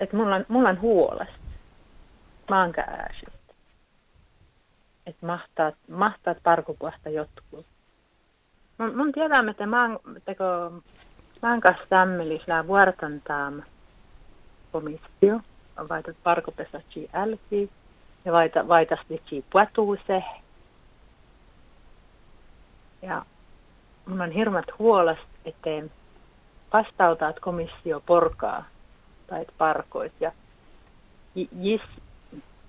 että mulla on, mulla on huolesta maankäääsit. Että mahtaat, mahtaat parkupuasta jotkut. Mun, mun tiedän, että maan, teko, maan kanssa tämmelisää vuortantaam komissio, vaitat parkupesta älki, ja vaita, vaitasti ci puatuuse. Ja mun on hirmat huolesta, että vastautaat komissio porkaa tai parkoit. Ja jis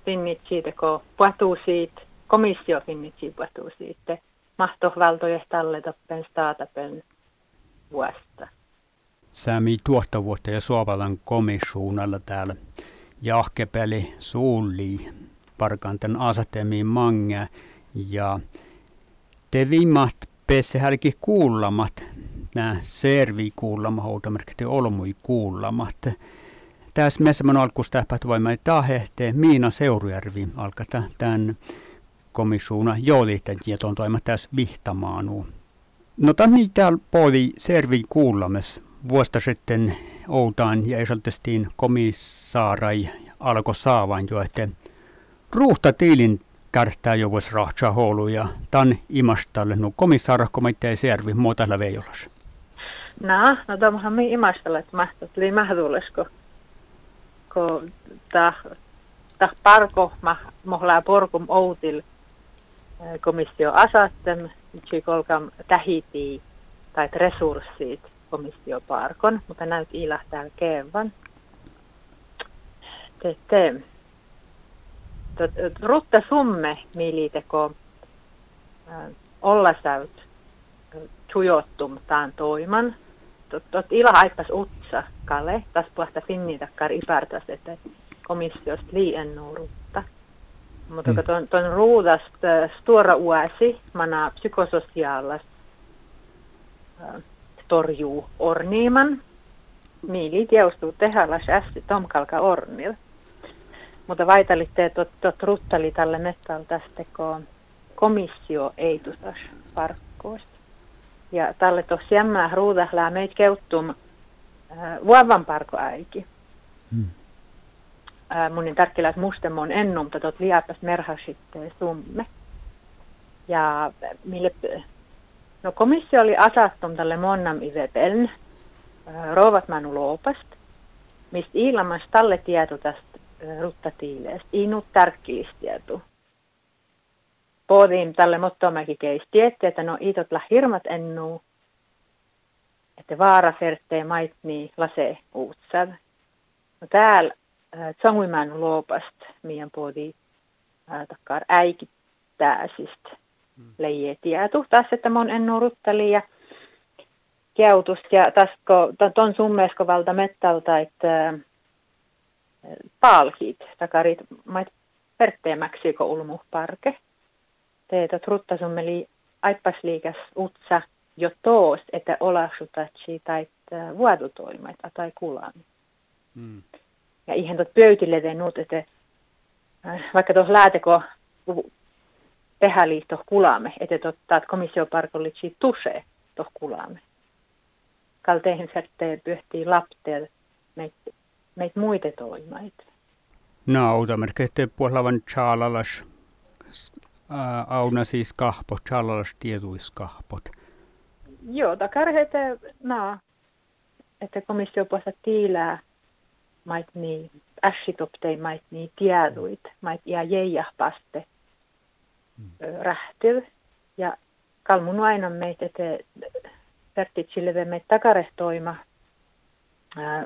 finnit siitä, kun puhuu siitä, komissio finnit siitä puhuu siitä, mahtovaltoja tälle tappen staatapen vuosta. Sami tuottavuutta ja Suovalan komissuunalla täällä jahkepeli suulli parkanten asetemiin mange ja te vimmat pesse härki kuullamat nämä servi kuullama houtamerkki olmui kuullamat tässä messämän alkuus tähpähtövoimaa tahehte Miina Seurujärvi alkaa tämän komissuuna joolihten tieton toima tässä vihtamaanu. No tämä täällä poli servi kuullames. Vuosta sitten outaan ja esaltestiin komissaarai alkoi saavan jo, että ruuhta tiilin kärtää jo vois rahtsa houlu ja tan imastalle no komissaara komitea servi muuta veijolas. No, no tämähän me imastalle, että mahtot oli mahdollista, ko ta parko ma mohla porkum outil eh, komissio asattem kolkam tähiti tai resurssit komissio parkon, mutta näyt ilahtaa kevan. Te. Rutta summe militeko eh, olla säyt eh, tujottum taan toiman, tot ila aipas utsa kale, tas puhasta takkar ipartas, että komissiosta liian nuorutta. Mutta mm. tuon, tuon ruudasta stora uäsi, mana psykososiaalas äh, torjuu orniiman, miili tiedostuu tehdä ässi tomkalka ornil. Mutta vaitalitte, että tot ruttali tälle metal tästä, kun komissio ei tutas parkkoosta. Ja tälle tosiaan mä ruudahlaa meitä keuttum äh, vuovan parko äiki. Hmm. Äh, munin tärkeläs mustemon ennum, mutta tot liapas merhasitte summe. Ja mille, no komissio oli asattum tälle monnam ivepeln, äh, rouvat manu loopast, mistä ilmas tälle tieto tästä äh, ruttatiileesta, ei nyt tärkeellistä Pohdin tälle mottomäki keisti, että no itotla hirmat ennu, että vaara fertee maitni lase uutsad. No täällä äh, tsanguiman loopast, miän podi äh, takkar äikittäisistä mm. leije tietu. Taas, että mon ennu ruttali ja keutust ja tasko, ton summeesko valta mettalta, että äh, palkit takarit mait perteemäksi ko ulmu parke teetä truttasummeli aippasliikas utsa jo toos, että olasutatsi tai vuodutoimat tai kulaan. Mm. Ja ihan tot pöytille nuut, että äh, vaikka tuossa lääteko tehäliitto kulaamme, että totta, komissioparkollitsi tuse tuossa kulaamme. Kalteihin sättee pyhtii lapteet meitä meit muita toimaita. No, outamerkki, puolavan chaalalas auna siis kahpot, challalas tietuiskahpot. Joo, takarheite, na, että komissio puolesta tiilää mait niin, ässitoptei mait niin tieduit, mait ja jeijahpaste mm. rähtyy. Ja kalmun aina meitä, että Pertitsille meitä takarehtoima,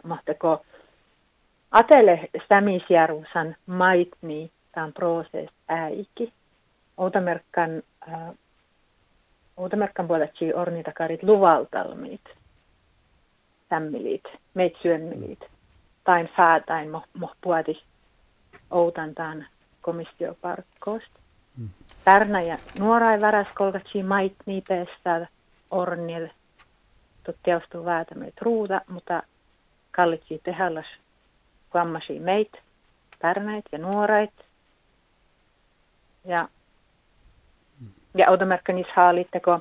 mahtako atele stämisjärvusan mait niin, tämän prosess äiki. Outamerkkan, äh, Outamerkkan puoletsi ornitakarit luvaltalmiit, tämmilit, meit syömmilit, tain fäätain mo, mo puotis outantaan komissioparkkoosta. Mm. Tärnä ja nuorai väräs kolkatsi mait niipeessä ornil, tuttiaustuu väätämeet ruuta, mutta kallitsi tehälläs kuammasi meit, tärnäit ja nuorait. Ja ja automerkkanis haalitteko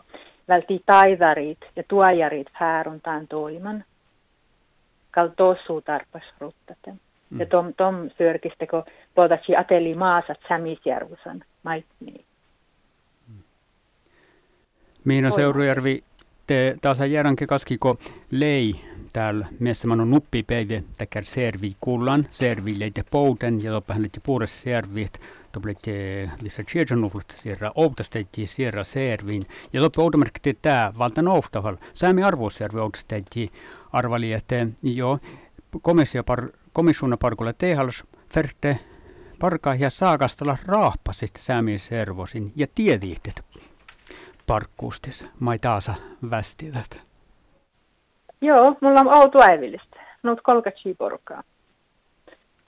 vältii taivarit ja tuojarit hääruntaan toiman. Kal tossuu tarpas ruttaten. Mm. Ja tom, tom kun puhutaan ateli maasat Sämisjärvusan maitni. Mm. Miina Seurujärvi, te taas järänke kaskiko lei täällä missä on nuppipäivä täkär servi kullan, servi leite pouten ja loppa hänet puures servit, to blette vissa sierra outastetti sierra servin ja loppa outomerkki tää valtan ouhtahal. Säämi arvoservi outastetti arvali, että jo komissio par, komissiona parkulla tehals ferte parkaa ja saakastella raahpasit säämi servosin ja tiediihtet parkkuustis mai taasa västidät. Joo, mulla on outo äivillistä. Nout kolkatsi porukkaa.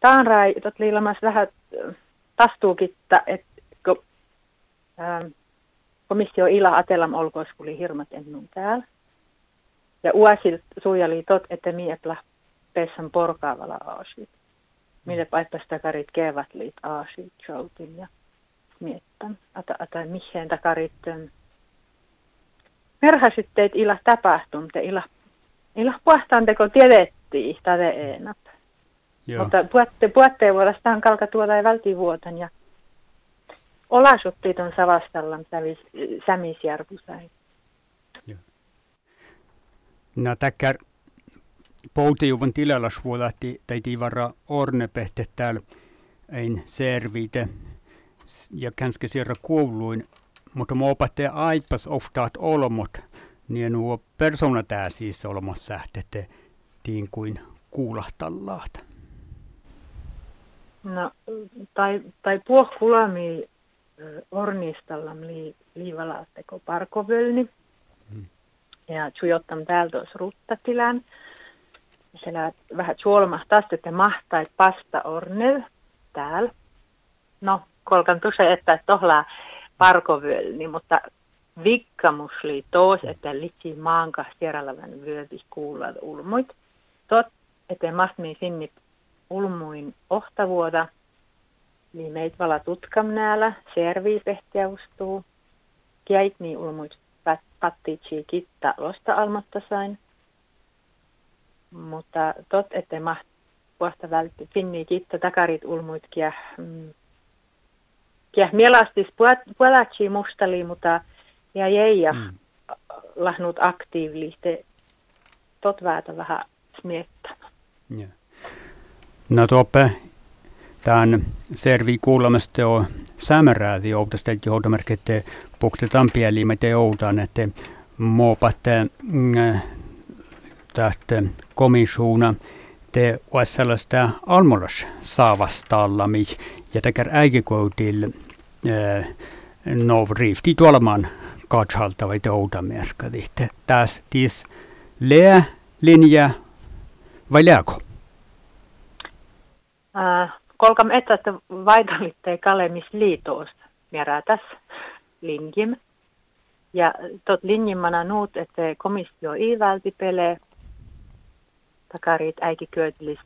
Taan rai, tot liilamas vähän äh, tastuukitta, että kun ähm, komissio ila atelam olkois, kuli hirmat ennun täällä. Ja uasil suojali tot, että mietla pessan porkaavalla aasit. Mille paippas takarit kevät liit aasit, joutin ja miettän. Ata, ata mihin takarit ähm, merhasitteet ila tapahtum, te ila Ila puhtaan teko tiedettiin, tade enap. Joo. Mutta puhutte, puhutte vuodestaan kalka tuoda ei vältivuotan ja olasuttiit on Savastallan Sämisjärvusai. No täkkär poutijuvan tilalla suolahti tai tivarra ornepehte täällä ein servite ja känske sierra kuuluin, mutta mä opettaja aipas oftaat olmot niin nuo persona tää siis olemassa että tiin kuin kuulahtallaat. No, tai, tai puohkulami ornistallam li, liivalaatteko parkovölni. Hmm. Ja tjujottam täältä olisi ruttatilän. Siellä vähän tjuolmahtaa, että mahtai pasta ornel täällä. No, kolkan tuse, että tohlaa parkovölni, mutta vikkamusli tos, että litsi maanka sierallavan vyövi kuulla ulmuit. Tot, että mastmi sinni ulmuin ohtavuoda, niin meit vala tutkam näällä, serviisehtiä ustuu. Kiait niin ulmuit pattitsi kitta losta almatta sain. Mutta tot, että maht puolesta vältti finni kitta takarit ulmuit kiä, mm, kiä mielastis puolatsi mustali, mutta ja jäi mm. lahnut aktiivisesti tot väätä vähän smiettämään. Yeah. No tuoppe tämän servi kuulemasta on sämärääti joudamerkki, että puktetaan pieli, me te joudan, että muopatte mm, tähtä komissuuna te olisi sellaista almolas saavastallami ja tekär äikikoutille äh, no rifti tuolemaan katshaltavaita outamerkka. Taas tis lää linja vai lääko? Äh, kolkam että vaidalitte kalemis liitoosta mierää tässä linjim. Ja tot linjimmana nuut, että komissio ei välti pelee takarit äiki kyötlis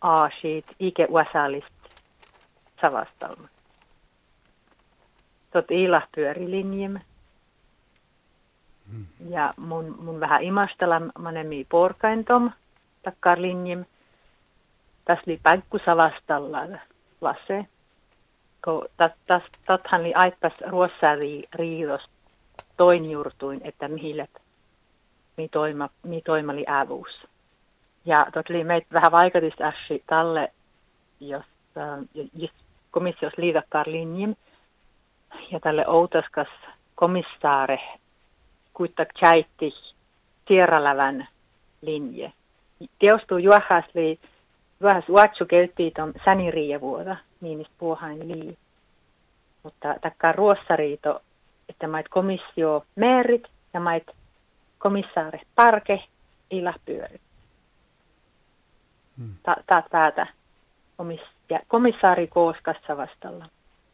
aasiit, ike uasalist savastalma tot ilahpyörilinjim. Hmm. Ja mun, mun vähän imastella manemi porkaintom takkar linjim. Tässä oli paikku savastalla lase. Tathan oli aipas ruossa riidos toin juurtuin, että mihillet mi toima, mi toimali ävuus. Ja tot oli meitä vähän vaikutus äsi talle, jos, äh, jos komissios liidakkaar linjim, ja tälle outaskas komissaare kuittak chaitti tieralävän linje. Teostuu juohasli juohas uatsu kelttiitom säniriivuota, niinistä puohain lii. Mutta takkaa ruossariito, että mait komissio merit ja mait komissaare parke ilahpyörit. Hmm. Taat päätä komis- komissaari kooskassa vastalla.